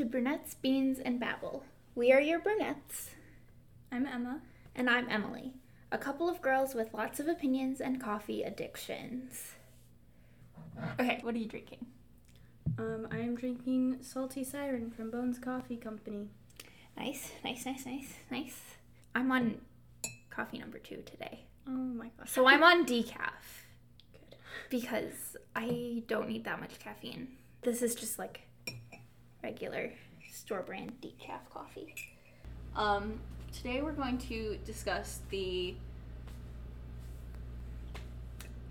Welcome to Brunettes, Beans, and Babble. We are your brunettes, I'm Emma. and I'm Emily, a couple of girls with lots of opinions and coffee addictions. Okay, what are you drinking? Um, I am drinking Salty Siren from Bones Coffee Company. Nice, nice, nice, nice, nice. I'm on coffee number two today. Oh my gosh. So I'm on decaf Good. because I don't need that much caffeine. This is just like regular store brand decaf coffee. Um, today we're going to discuss the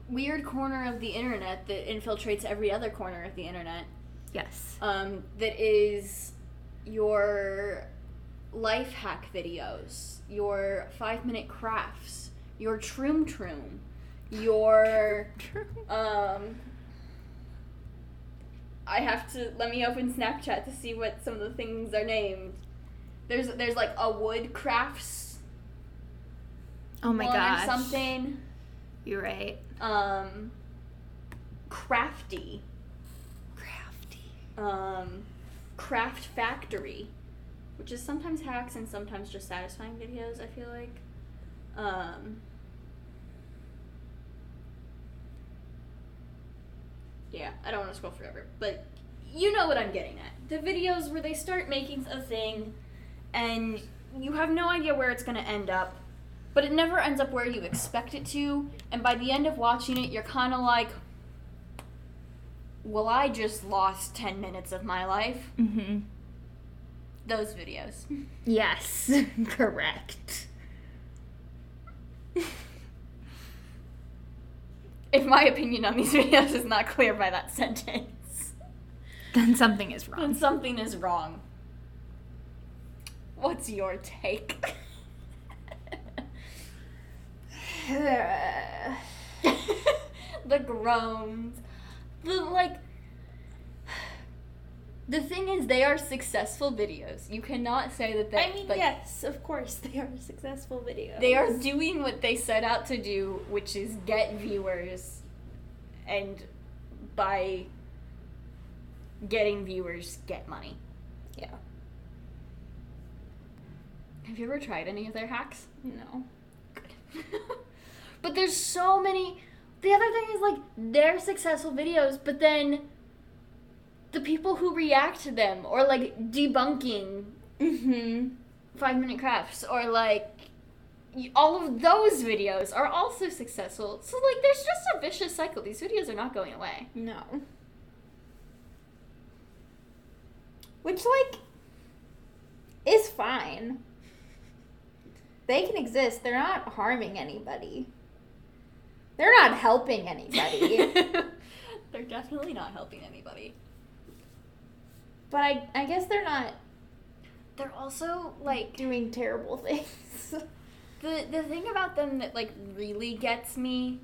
weird corner of the internet that infiltrates every other corner of the internet. Yes. Um, that is your life hack videos, your five minute crafts, your troom troom, your um. I have to let me open Snapchat to see what some of the things are named. There's there's like a wood crafts Oh my gosh. something. You're right. Um, crafty. Crafty. Um, craft factory, which is sometimes hacks and sometimes just satisfying videos. I feel like. Um. Yeah, I don't want to scroll forever, but you know what I'm getting at. The videos where they start making a thing and you have no idea where it's going to end up, but it never ends up where you expect it to, and by the end of watching it, you're kind of like, well, I just lost 10 minutes of my life. Mm-hmm. Those videos. Yes, correct. If my opinion on these videos is not clear by that sentence, Then something is wrong. then something is wrong. What's your take? the groans. The like the thing is they are successful videos. You cannot say that they I mean, like, yes, of course, they are successful videos. They are doing what they set out to do, which is get viewers, and by getting viewers, get money. Yeah. Have you ever tried any of their hacks? No. but there's so many. The other thing is like they're successful videos, but then the people who react to them or like debunking Mm-hmm. five minute crafts or like all of those videos are also successful. So like there's just a vicious cycle. These videos are not going away. No. Which, like, is fine. They can exist. They're not harming anybody. They're not helping anybody. They're definitely not helping anybody. But I, I guess they're not They're also like doing terrible things. the the thing about them that like really gets me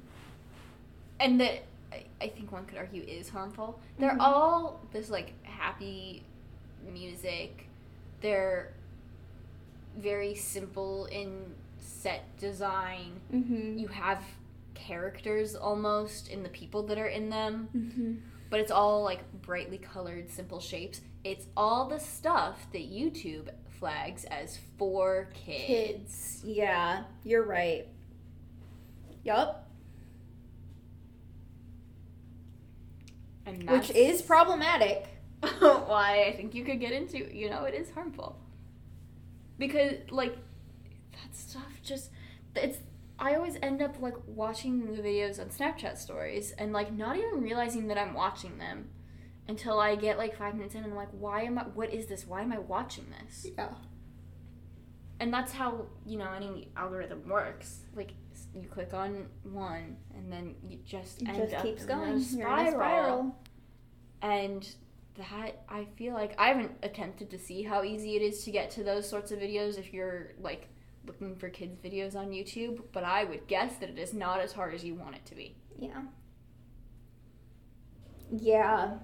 and that I, I think one could argue is harmful. They're Mhm. all this like happy music. They're very simple in set design. mm-hmm. You have characters almost in the people that are in them, Mm-hmm. but it's all like brightly colored, simple shapes. It's all the stuff that YouTube flags as for kids. Kids. Yeah, you're right. Yup. And Which is problematic. why I think you could get into, you know, it is harmful. Because like that stuff just it's I always end up like watching the videos on Snapchat stories and like not even realizing that I'm watching them until I get like 5 minutes in and I'm like why am I what is this? Why am I watching this? Yeah. And that's how, you know, any algorithm works. Like you click on one and then you just It end just up keeps in a going. You're in a spiral. spiral. And that I feel like I haven't attempted to see how easy it is to get to those sorts of videos if you're like looking for kids videos on YouTube, but I would guess that it is not as hard as you want it to be. Yeah. Yeah.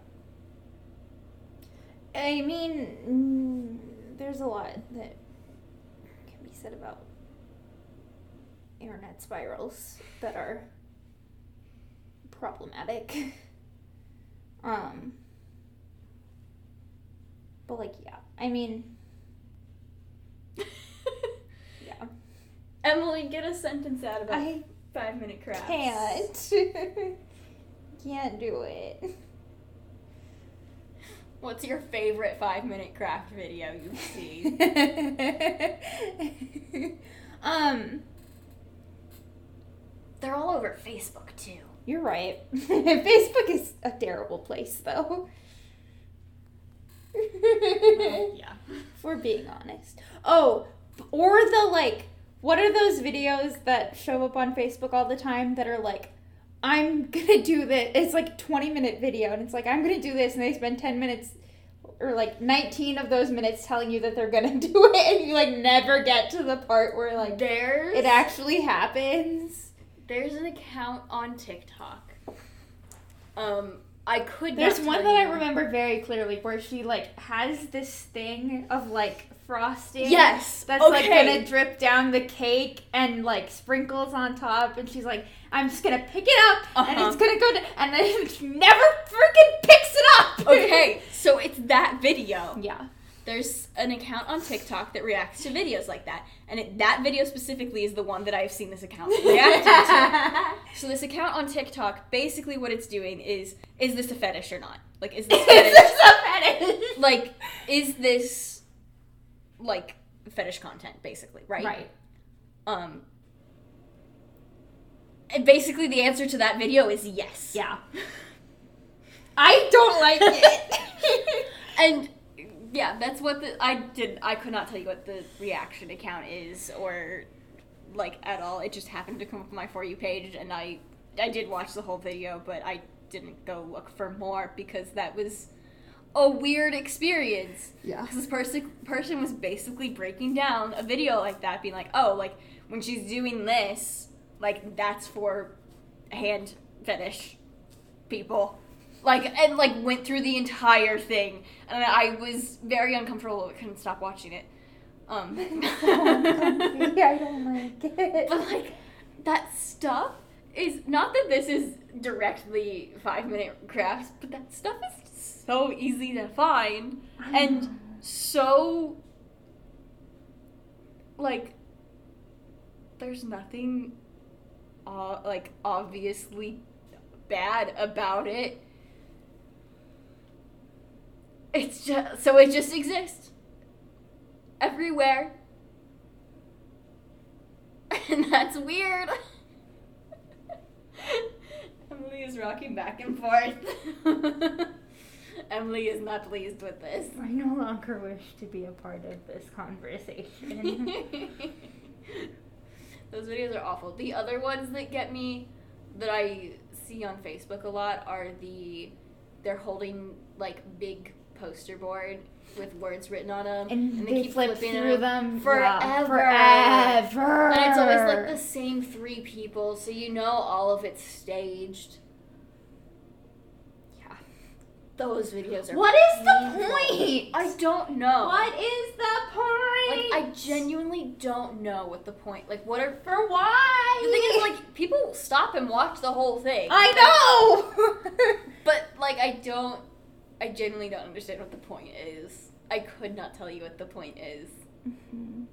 I mean, mm, there's a lot that can be said about internet spirals that are problematic. Um, But like, yeah. I mean, yeah. Emily, get a sentence out about I five minute crafts. can't. can't do it. What's your favorite five minute craft video you've seen? um, They're all over Facebook too. you're right. Facebook is a terrible place, though. yeah. If we're being honest. Oh, or the like, what are those videos that show up on Facebook all the time that are like, I'm gonna do this. It's like 20 minute video, and it's like, I'm gonna do this, and they spend 10 minutes or like 19 of those minutes telling you that they're gonna do it, and you like never get to the part where like There's it actually happens. there's an account on TikTok. Um, I could. There's one that I remember very clearly where she like has this thing of like frosting. Yes. That's like gonna drip down the cake and like sprinkles on top, and she's like, "I'm just gonna pick it up, and Uh-huh. it's gonna go," to, and then she never freaking picks it up. Okay, so it's that video. yeah. There's an account on TikTok that reacts to videos like that, and it, that video specifically is the one that I've seen this account reacting to. So this account on TikTok, basically what it's doing is, is this a fetish or not? Like, is this Is this a fetish? like, is this like fetish content, basically, right? right. Um. And basically, the answer to that video is yes. Yeah. I don't like it. And yeah, that's what the I did. I could not tell you what the reaction account is or like at all. It just happened to come up on my for you page, and I I did watch the whole video, but I didn't go look for more because that was a weird experience. Yeah. Because this person person was basically breaking down a video like that, being like, oh, like when she's doing this, like that's for hand fetish people. Like and like went through the entire thing, and I was very uncomfortable. but couldn't stop watching it. Um, I don't like it. but like that stuff is not that this is directly five minute crafts, but that stuff is so easy to find and so like there's nothing uh, like obviously bad about it it's just so it just exists. Everywhere. And that's weird. Emily is rocking back and forth. Emily is not pleased with this. I no longer wish to be a part of this conversation. Those videos are awful. The other ones that get me that I see on Facebook a lot are the they're holding like big poster board with words written on them and, they, flip flipping through them forever. yeah, forever. And it's always like the same three people, so you know all of it's staged. Yeah. Those videos are What is the point? I don't know. What is the point? Like I genuinely don't know what the point. Like what are for why? the thing is like people stop and watch the whole thing. I know. But like I don't I genuinely don't understand what the point is. I could not tell you what the point is. Mm-hmm.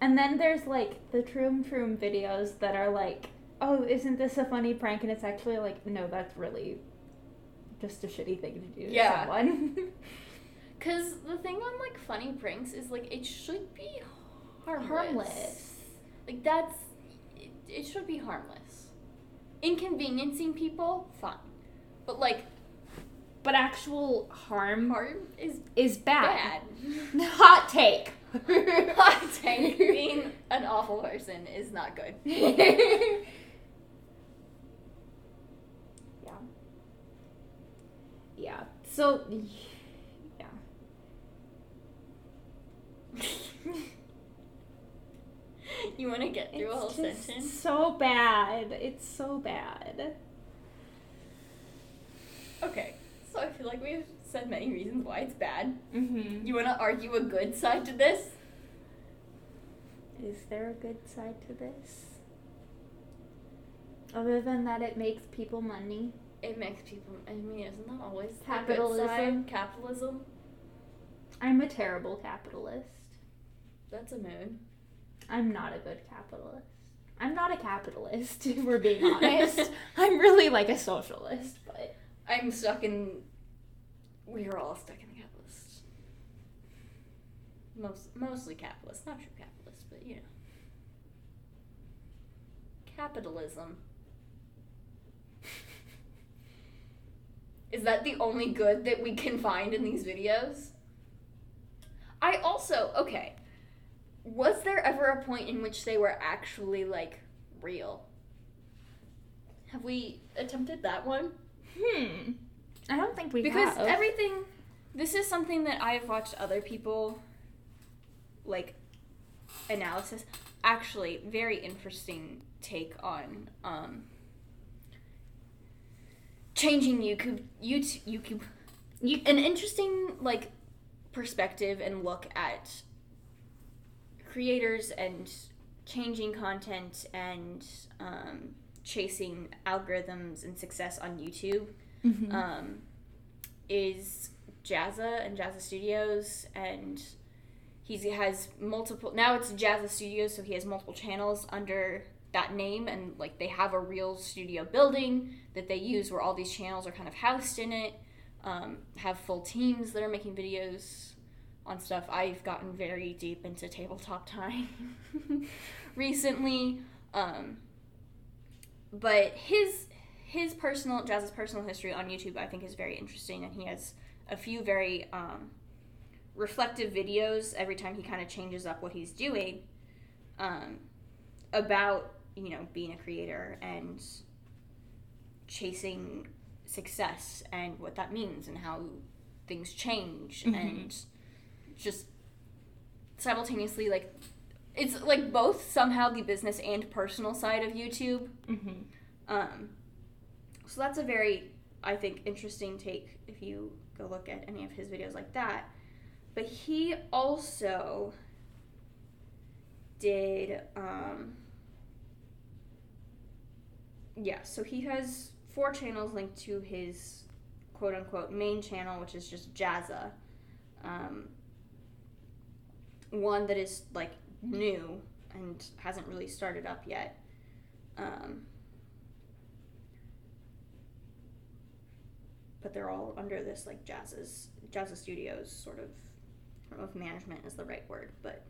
And then there's like the Troom Troom videos that are like, oh, isn't this a funny prank? And it's actually like, no, that's really just a shitty thing to do to Yeah. someone. Cause the thing on like funny pranks is like it should be harmless. Harmless. Like that's it, it should be harmless. Inconveniencing people, fine. But like But actual harm harm is is bad. bad. Hot take. Hot take. Being an awful person is not good. yeah. Yeah. So, yeah. you want to get through a whole It's just sentence? so bad. It's so bad. Okay. So I feel like we've said many reasons why it's bad. Mm-hmm. You want to argue a good side to this? Is there a good side to this? Other than that, it makes people money. it makes people. I mean, isn't that always the good Capitalism. side? Capitalism. I'm a terrible capitalist. That's a mood. I'm not a good capitalist. I'm not a capitalist, if we're being honest. I'm really like a socialist, but I'm stuck in. We are all stuck in the capitalist. Most mostly capitalist, not true capitalist, but you know. Capitalism. Is that the only good that we can find in these videos? I also, okay. Was there ever a point in which they were actually like real? Have we attempted that one? Hmm. I don't think we because have. everything this is something that i've watched other people like analysis actually very interesting take on um changing youtube youtube youtube You- an interesting like perspective and look at creators and changing content and um, chasing algorithms and success on youtube Mhm. um, is Jazza and Jazza Studios, and he's, he has multiple. Now it's Jazza Studios, so he has multiple channels under that name, and like they have a real studio building that they use where all these channels are kind of housed in it. Um, have full teams that are making videos on stuff. I've gotten very deep into tabletop time recently. Um, but his his personal Jazza's personal history on YouTube I think is very interesting and he has a few very um, reflective videos every time he kind of changes up what he's doing um, about you know being a creator and chasing success and what that means and how things change Mhm. and just simultaneously like it's like both somehow the business and personal side of YouTube Mhm. um, so that's a very, I think, interesting take if you go look at any of his videos like that. But he also did, um, yeah, so he has four channels linked to his quote unquote main channel, which is just Jazza. Um, one that is like new and hasn't really started up yet. Um, but they're all under this like Jazz's Jazza Studios sort of. I don't know if management is the right word, but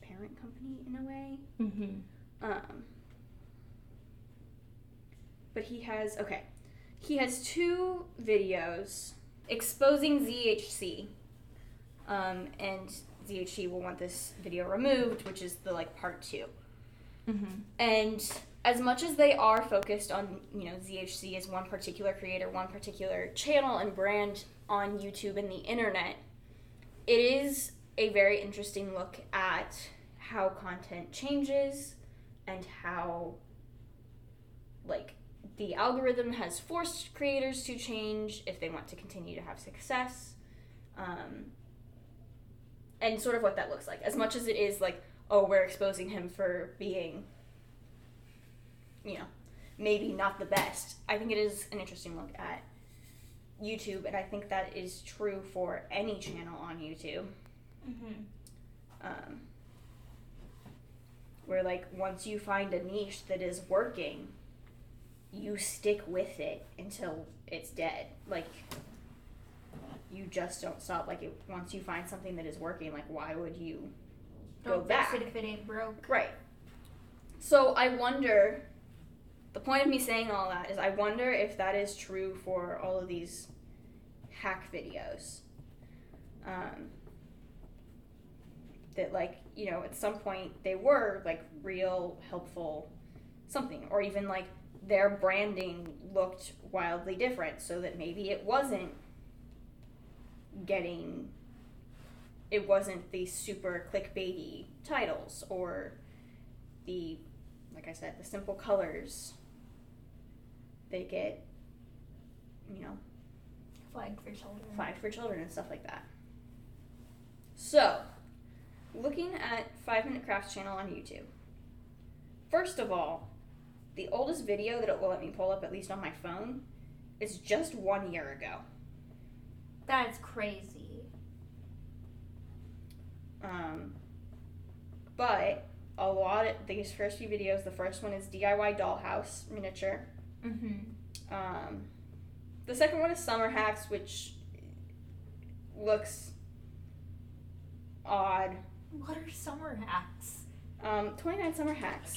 parent company in a way. Mhm. Um, but he has okay. He has two videos exposing ZHC, um, and ZHC will want this video removed, which is the like part two. Mhm. And as much as they are focused on, you know, ZHC as one particular creator, one particular channel and brand on YouTube and the internet, it is a very interesting look at how content changes and how, like, the algorithm has forced creators to change if they want to continue to have success. Um, and sort of what that looks like. As much as it is like, oh, we're exposing him for being you know, maybe not the best. I think it is an interesting look at YouTube, and I think that is true for any channel on YouTube. Mhm. Um, where, like, once you find a niche that is working, you stick with it until it's dead. Like, you just don't stop. Like, it, once you find something that is working, like, why would you go Don't back? fix it if it ain't broke. Right. So I wonder. The point of me saying all that is, I wonder if that is true for all of these hack videos. Um, that like you know at some point they were like real helpful something, or even like their branding looked wildly different, so that maybe it wasn't getting. It wasn't the super clickbaity titles or the like I said, the simple colors. They get, you know, Flag for children. flagged for children and stuff like that. So, looking at Five Minute Crafts channel on YouTube. First of all, the oldest video that it will let me pull up, at least on my phone, is just one year ago. That's crazy. Um, but a lot of these first few videos, the first one is DIY dollhouse miniature. Mm-hmm. Um, the second one is summer hacks, which looks odd. What are summer hacks? Um, 29 summer hacks.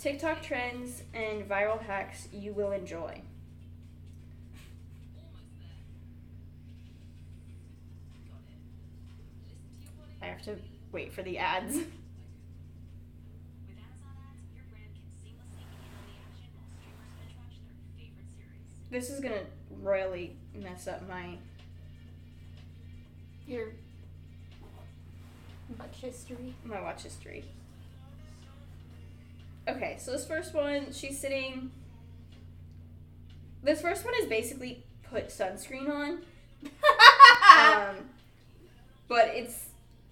TikTok trends and viral hacks you will enjoy. Have to wait for the ads. This is gonna royally mess up my Your watch history. my watch history. Okay, so this first one, she's sitting. This first one is basically put sunscreen on. um, but it's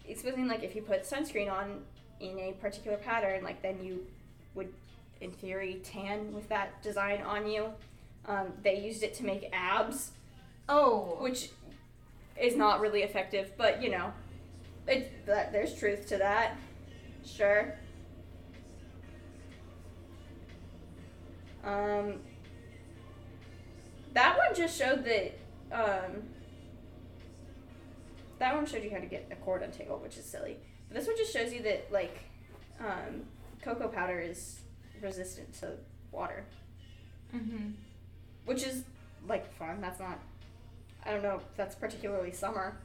it's something like if you put sunscreen on in a particular pattern, like then you would, in theory, tan with that design on you. Um, they used it to make abs, oh. which is not really effective, but you know, it that, there's truth to that. Sure. Um, that one just showed that. Um, that one showed you how to get a cord untangled, which is silly. But this one just shows you that like, um, cocoa powder is resistant to water, Mm-hmm. which is like fun. That's not. I don't know if that's particularly summer.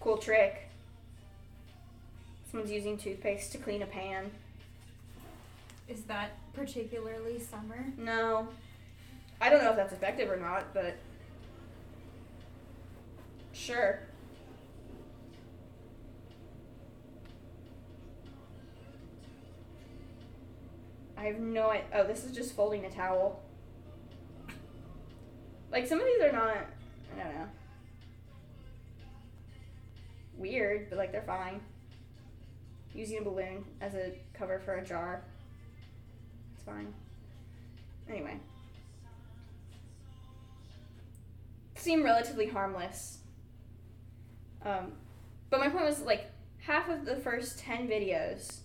Cool trick. Someone's using toothpaste to clean a pan. Is that particularly summer? No. I don't know if that's effective or not, but sure. I have no idea. Oh, this is just folding a towel. Like some of these are not. I don't know. Weird, but like they're fine. Using a balloon as a cover for a jar. It's fine. Anyway. Seem relatively harmless. Um, but my point was like half of the first 10 videos,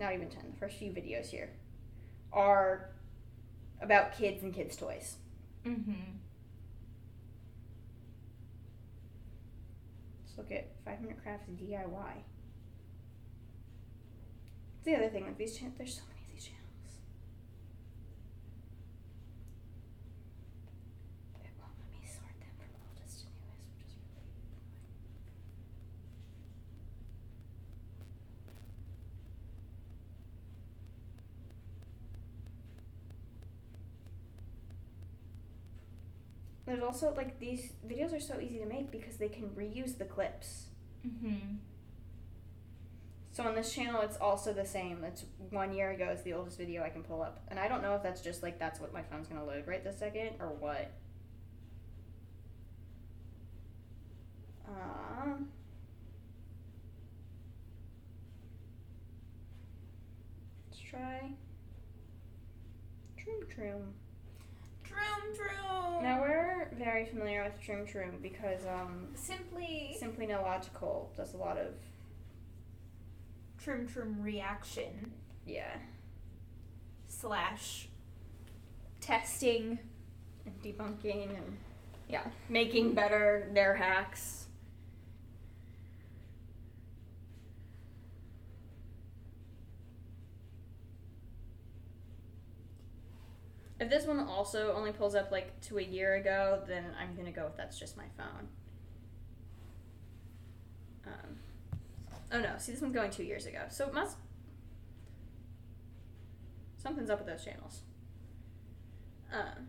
not even 10, the first few videos here, are about kids and kids' toys. Mm-hmm. Let's look at 5 Minute Crafts DIY. It's the other thing, like these there's so many of these channels. It won't let me sort them from oldest to newest, which is really There's also like these videos are so easy to make because they can reuse the clips. Mm-hmm. So on this channel, it's also the same. It's one year ago is the oldest video I can pull up, and I don't know if that's just like that's what my phone's gonna load right this second or what. Um. Let's try. Troom Troom. Troom troom. Now we're very familiar with Troom Troom because um, simply Simply Nailogical does a lot of Troom Troom reaction yeah slash testing. and debunking and yeah making better their hacks. If this one also only pulls up like to a year ago, then I'm gonna go with that's just my phone. Um, oh no, see this one's going two years ago, so it must something's up with those channels. Um,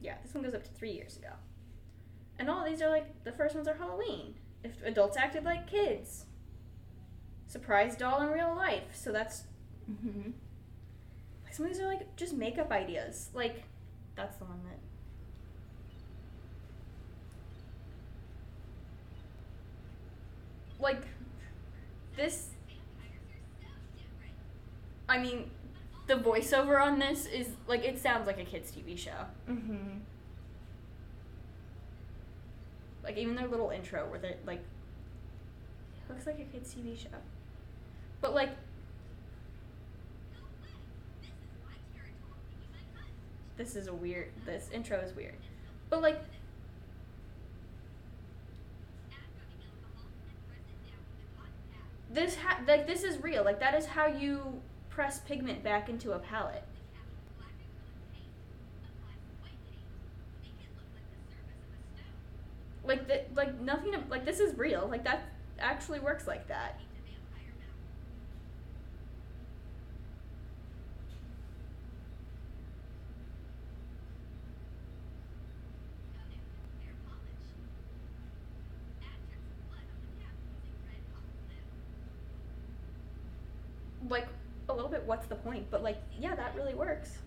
yeah, this one goes up to three years ago. And all these are like the first ones are Halloween. If adults acted like kids. Surprise doll in real life. So that's Mm-hmm. Some of these are like just makeup ideas. Like that's the one that like this I mean, the voiceover on this is like it sounds like a kids TV show. Mm-hmm. Like even their little intro where they like it looks like a kids TV show. But like this is a weird this intro is weird. But like this ha- like this is real. Like that is how you press pigment back into a palette. Like the, like nothing like this is real. Like that actually works like that. Like a little bit what's the point? But like yeah, that really works.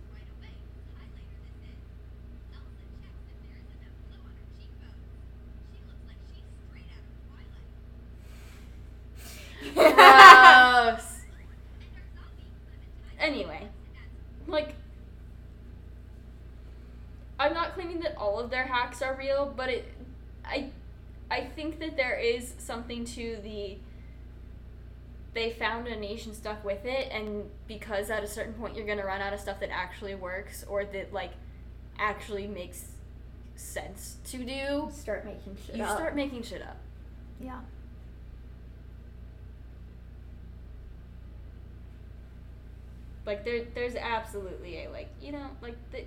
Gross. Anyway, like, I'm not claiming that all of their hacks are real, but it, I, I think that there is something to the. They found a niche and stuck with it, and because at a certain point you're gonna run out of stuff that actually works or that like actually makes sense to do, Start making shit you up. start making shit up. Yeah. Like there, there's absolutely a like you know like the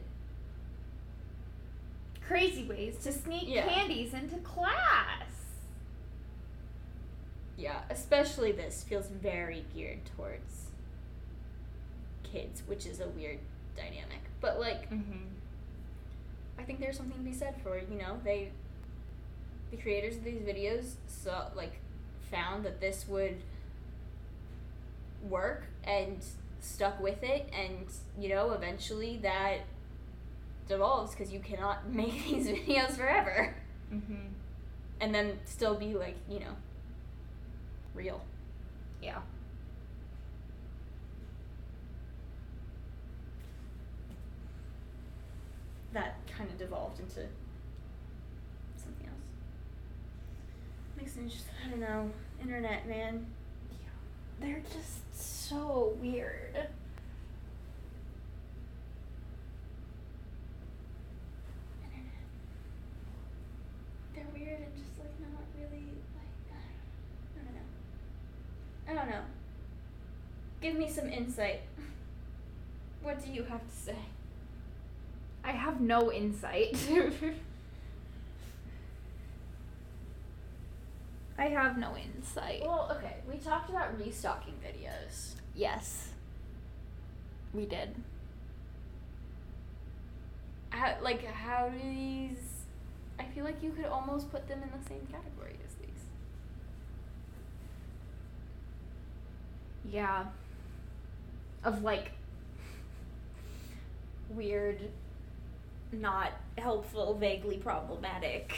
Crazy ways to sneak Yeah. candies into class. Yeah, especially this feels very geared towards kids, which is a weird dynamic. But like Mm-hmm. I think there's something to be said for you know they, the creators of these videos saw like found that this would work and stuck with it and you know eventually that devolves because you cannot make these videos forever Mm-hmm. and then still be like you know real Yeah. that kind of devolved into something else makes me just i don't know internet man They're just so weird. internet. They're weird and just like not really like I don't know. I don't know. Give me some insight. What do you have to say? I have no insight. I have no insight. Well, okay, we talked about restocking videos. Yes. We did. How, like, how do these? I feel like you could almost put them in the same category as these. Yeah. Of like weird, not helpful, vaguely problematic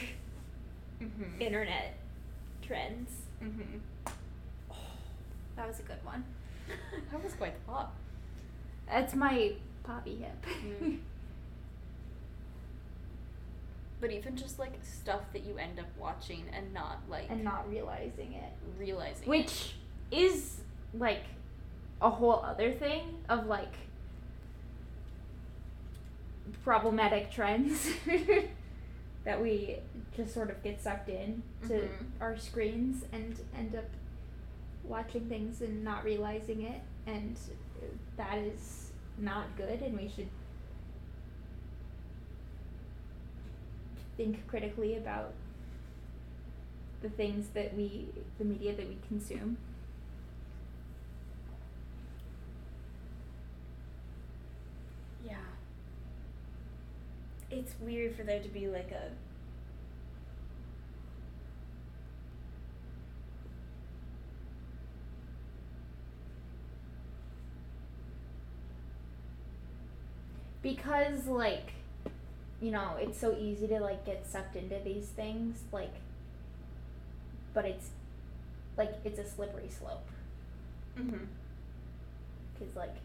Mm-hmm. internet trends. Mm-hmm. That was a good one. that was quite the pop. That's my poppy hip. Mm. But even just like stuff that you end up watching and not like and not realizing it. realizing. Which is like a whole other thing of like problematic trends that we just sort of get sucked in to Mhm. our screens and end up watching things and not realizing it and that is not good and we should think critically about the things that we the media that we consume Yeah. It's weird for there to be like a because like you know it's so easy to like get sucked into these things like but it's like it's a slippery slope mm-hmm. because like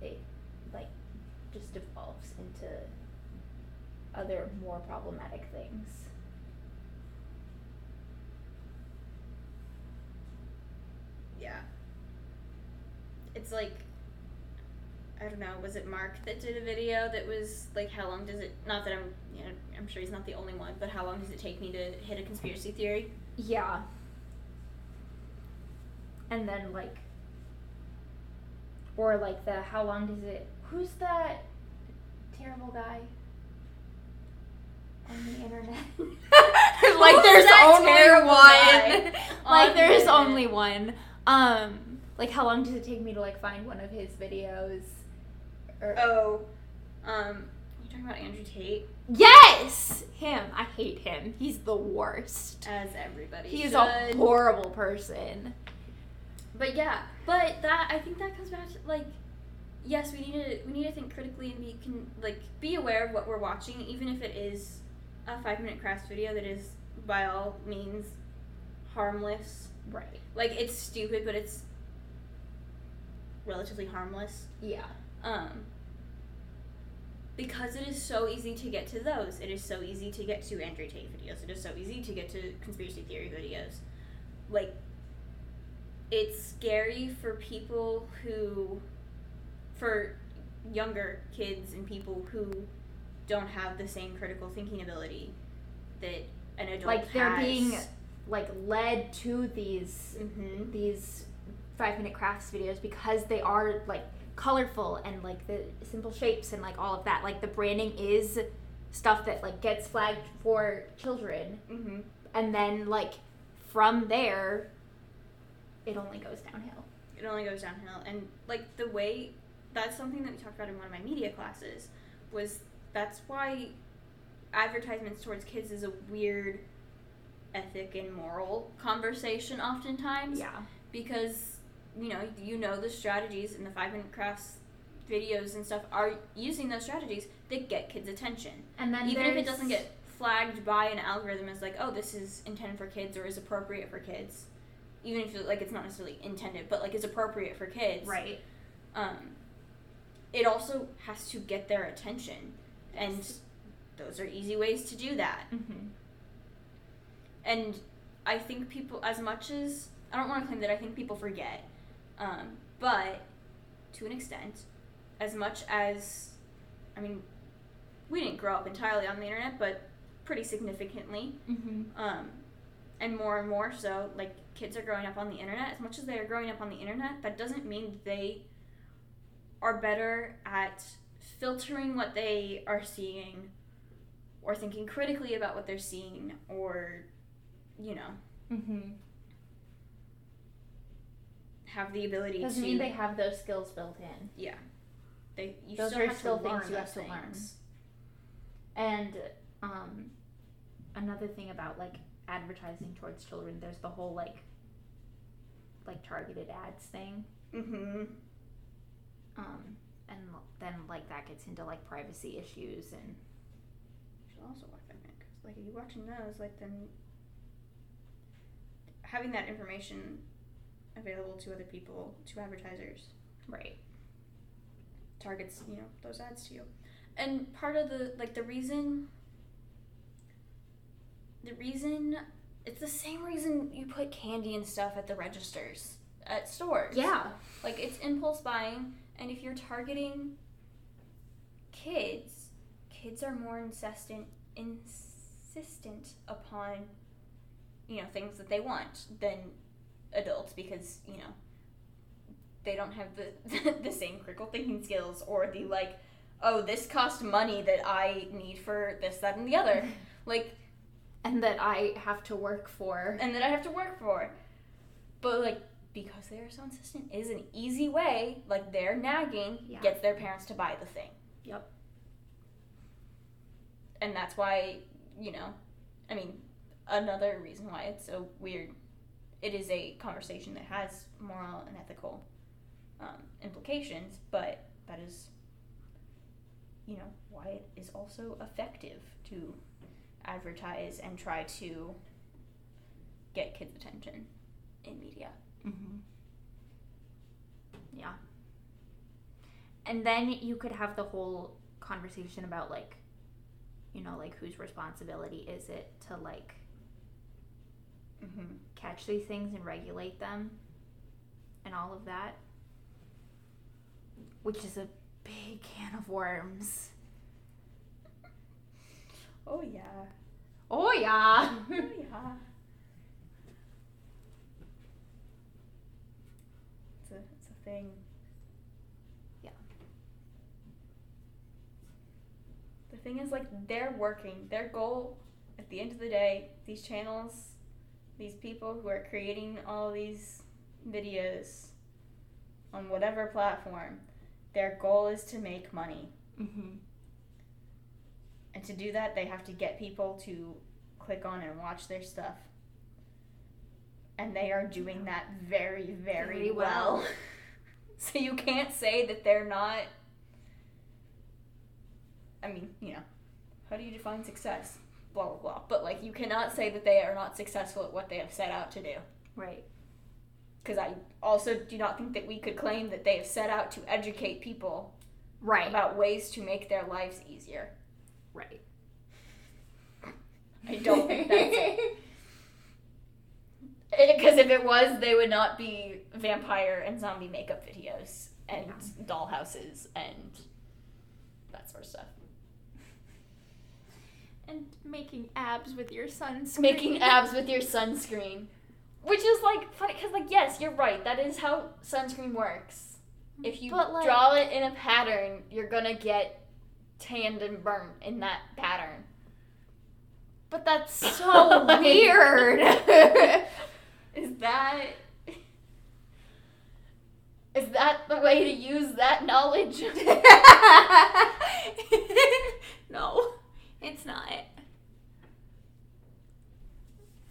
it like just devolves into other more problematic things. Yeah. It's like I don't know, was it Mark that did a video that was like how long does it not that I'm you know, I'm sure he's not the only one, but how long does it take me to hit a conspiracy theory? Yeah. And then like or like the how long does it who's that terrible guy on the internet? like there's only one. like the there's only one. Um like how long does it take me to like find one of his videos? Or Oh. Um you talking about Andrew Tate? Yes! Him. I hate him. He's the worst. As everybody. He's should. a horrible person. But yeah, but that I think that comes back to like, yes, we need to we need to think critically and be can like be aware of what we're watching, even if it is a five minute crafts video that is by all means harmless. Right. Like it's stupid, but it's relatively harmless. Yeah. Um, because it is so easy to get to those. It is so easy to get to Andrew Tate videos. It is so easy to get to conspiracy theory videos. Like, it's scary for people who, for younger kids and people who don't have the same critical thinking ability that an adult Like they're has. being like led to these Mhm. these five minute crafts videos because they are like colorful and like the simple shapes and like all of that. Like the branding is stuff that like gets flagged for children Mhm. and then like from there it only goes downhill. it only goes downhill and like the way that's something that we talked about in one of my media classes was that's why advertisements towards kids is a weird ethic and moral conversation oftentimes Yeah. because you know you know the strategies in the five minute crafts videos and stuff are using those strategies that get kids attention And then even if it doesn't get flagged by an algorithm as like oh this is intended for kids or is appropriate for kids even if like it's not necessarily intended but like is appropriate for kids right. um it also has to get their attention and those are easy ways to do that Mm-hmm. and i think people as much as i don't want to claim that i think people forget um, but to an extent as much as i mean we didn't grow up entirely on the internet but pretty significantly Mm-hmm. um, and more and more so like kids are growing up on the internet as much as they are growing up on the internet that doesn't mean they are better at filtering what they are seeing or thinking critically about what they're seeing or you know Mm-hmm. have the ability Doesn't to mean they have those skills built in. yeah they you Those still are have still to things learn you have those to learn. And um, another thing about like advertising towards children, there's the whole like like targeted ads thing. mm-hmm Um, and then like that gets into like privacy issues and You should also watch that because like if you're watching those like then having that information available to other people to advertisers right. targets you know those ads to you and part of the like the reason the reason it's the same reason you put candy and stuff at the registers at stores Yeah. like it's impulse buying, and if you're targeting kids, kids are more insistent insistent upon you know things that they want than adults because you know they don't have the the same critical thinking skills or the like oh this cost money that I need for this that and the other like And that I have to work for. and that I have to work for. But like because they are so insistent, is an easy way, like their nagging Yeah. gets their parents to buy the thing. Yep. And that's why, you know, I mean, another reason why it's so weird. It is a conversation that has moral and ethical um, implications, but that is, you know, why it is also effective to advertise and try to get kids' attention in media. Mm-hmm. Yeah. and then you could have the whole conversation about like you know like whose responsibility is it to like Mm-hmm. catch these things and regulate them and all of that which is a big can of worms Oh yeah. oh yeah Oh yeah. It's a it's a thing. Yeah. The thing is like they're working. Their goal at the end of the day, these channels, these people who are creating all these videos on whatever platform, their goal is to make money. mm-hmm. And to do that, they have to get people to click on and watch their stuff. And they are doing that very, very, Very well. well. so you can't say that they're not. I mean, you know, how do you define success? Blah, blah, blah. But, like, you cannot say that they are not successful at what they have set out to do. right Because I also do not think that we could claim that they have set out to educate people right about ways to make their lives easier. right I don't think that's it. Because if it was, they would not be vampire and zombie makeup videos and dollhouses and that sort of stuff. and making abs with your sunscreen Making abs with your sunscreen. Which is like funny, because, like, yes, you're right. That is how sunscreen works. If you like- draw it in a pattern, you're gonna get tanned and burnt in that pattern. but that's so weird Is that. Is that the way to use that knowledge? no, it's not.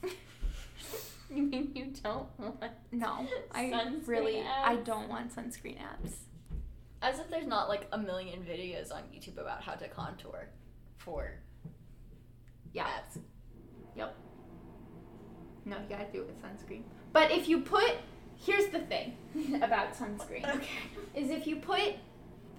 You mean you don't want No, I Sunscreen really, I don't want sunscreen apps. As if there's not like a million videos on YouTube about how to contour for Yeah. abs. No, you gotta do it with sunscreen. But if you put, here's the thing about sunscreen Okay. is if you put,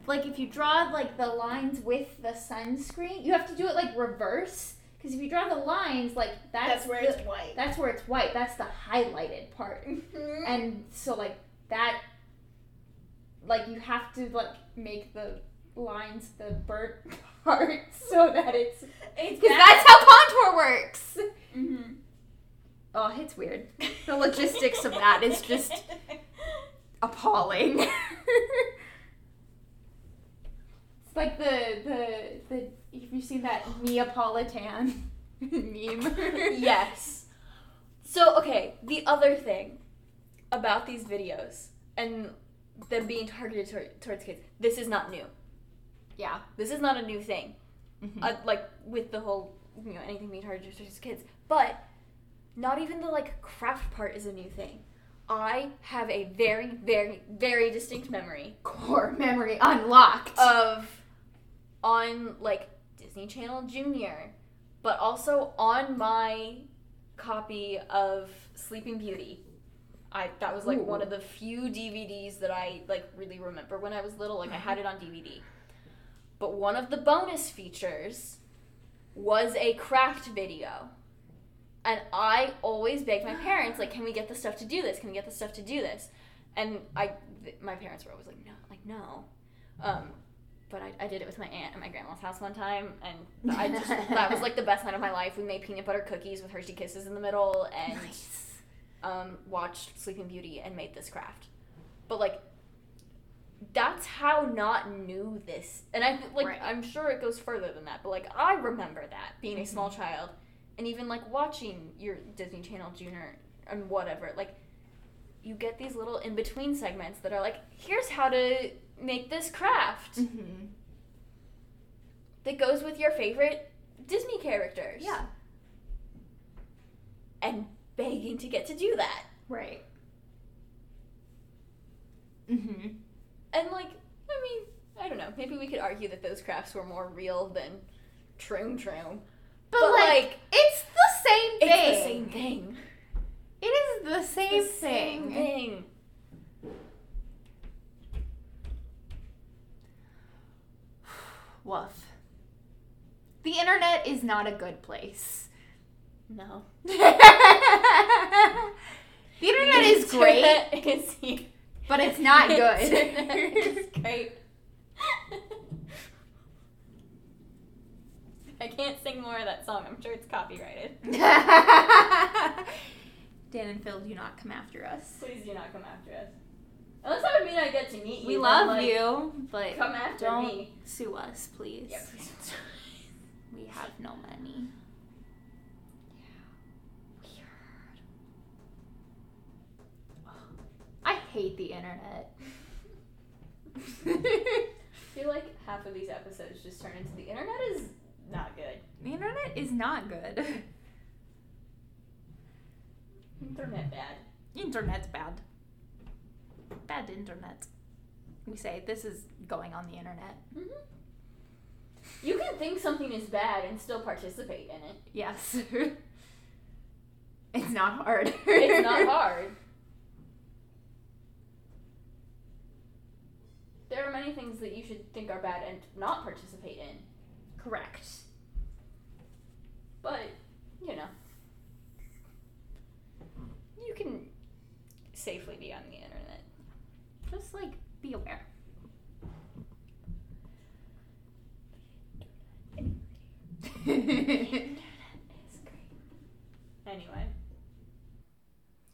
like, if you draw like the lines with the sunscreen, you have to do it like reverse. Because if you draw the lines, like that's, where the, white. that's where it's white. That's the highlighted part. and so like that like you have to like make the lines the burnt part so that it's It's because that's how contour works Mm-hmm. Oh it's weird the logistics of that is just appalling it's like the the the have you seen that neapolitan meme yes. So okay, the other thing about these videos and them being targeted tor- towards kids, this is not new. yeah This is not a new thing. Mhm. uh, like with the whole you know anything being targeted towards kids but not even the like craft part is a new thing i have a very very very distinct memory core memory unlocked of on like disney channel junior but also on my copy of sleeping beauty I that was like Ooh. one of the few DVDs that I like really remember when I was little. Like I had it on DVD. But one of the bonus features was a craft video. And I always begged my parents, like, can we get the stuff to do this? Can we get the stuff to do this? And I, th- my parents were always like, no, like no. Um, but I, I did it with my aunt at my grandma's house one time, and I just that was like the best night of my life. We made peanut butter cookies with Hershey Kisses in the middle, and nice um, watched Sleeping Beauty and made this craft. But like, that's how not new this. And I like Right. I'm sure it goes further than that. But like I remember that being a small child, and even like watching your Disney Channel Junior and whatever. Like, you get these little in between segments that are like, here's how to make this craft mm-hmm. that goes with your favorite Disney characters. yeah and begging to get to do that. right mm-hmm. And like, I mean, I don't know. Maybe we could argue that those crafts were more real than Troom Troom. But, but like, like, it's the same thing. It's the same thing. It is the same the thing. Same thing. Woof. The internet is not a good place. No. the internet the is internet great. Is, but it's not good. It's great. I can't sing more of that song. I'm sure it's copyrighted. Dan and Phil do not come after us. Please do not come after us. Unless that would mean I get to meet you. We love like, you, but Come after don't me. sue us, please. Yeah, please. We have no money. I hate the internet. I feel like half of these episodes just turn into the internet is good. the internet is not good. Internet bad. Internet's bad. Bad internet. We say this is going on the internet. hmm You can think something is bad and still participate in it. Yes. it's not hard. It's not hard. There are many things that you should think are bad and not participate in. Correct. But, you know. You can safely be on the internet. Just like be aware. Anyway.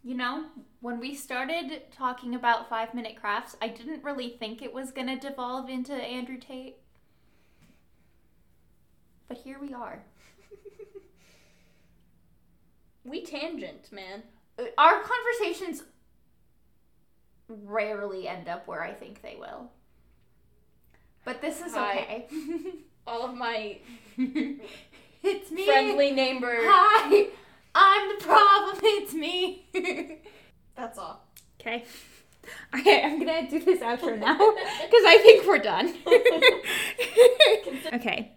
You know, when we started talking about five minute crafts, I didn't really think it was going to devolve into Andrew Tate. But here we are. We tangent, man. Uh, Our conversations rarely end up where I think they will. But this is Hi. okay. All of my it's me. friendly neighbor. Hi, I'm the problem. It's me. That's all. Okay. Okay, I'm gonna do this outro now because I think we're done. okay.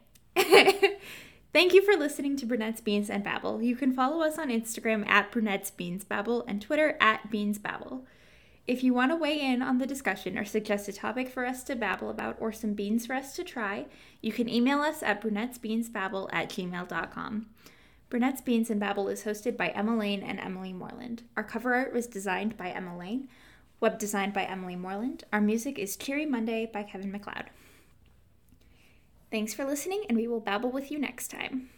Thank you for listening to Brunette's Beans and Babble. You can follow us on Instagram at Brunette's Beans Babble and Twitter at Beans Babble. If you want to weigh in on the discussion or suggest a topic for us to babble about or some beans for us to try, you can email us at brunettesbeansbabble at gmail.com. Brunette's Beans and Babble is hosted by Emma Lane and Emily Moreland. Our cover art was designed by Emma Lane, web designed by Emily Moreland. Our music is Cheery Monday by Kevin MacLeod. Thanks for listening, and we will babble with you next time.